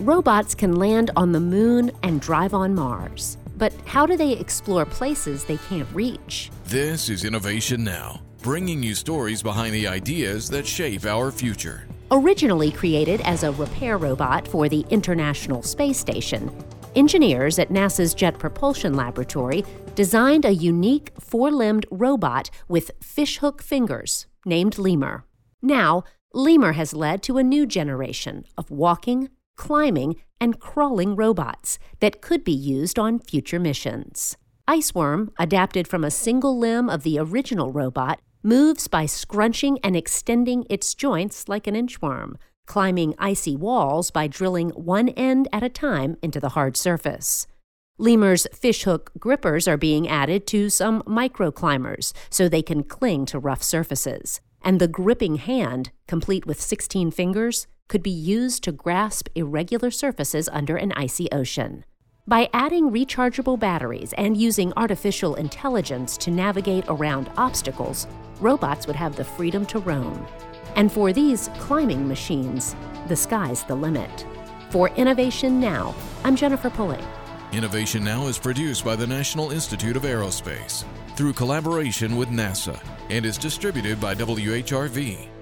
Robots can land on the moon and drive on Mars. But how do they explore places they can't reach? This is Innovation Now, bringing you stories behind the ideas that shape our future. Originally created as a repair robot for the International Space Station, engineers at NASA's Jet Propulsion Laboratory designed a unique four limbed robot with fishhook fingers named Lemur. Now, Lemur has led to a new generation of walking, climbing, and crawling robots that could be used on future missions. Iceworm, adapted from a single limb of the original robot, moves by scrunching and extending its joints like an inchworm, climbing icy walls by drilling one end at a time into the hard surface. Lemur's fishhook grippers are being added to some microclimbers so they can cling to rough surfaces. And the gripping hand, complete with 16 fingers, could be used to grasp irregular surfaces under an icy ocean. By adding rechargeable batteries and using artificial intelligence to navigate around obstacles, robots would have the freedom to roam. And for these climbing machines, the sky's the limit. For Innovation Now, I'm Jennifer Pulley. Innovation Now is produced by the National Institute of Aerospace through collaboration with NASA and is distributed by WHRV.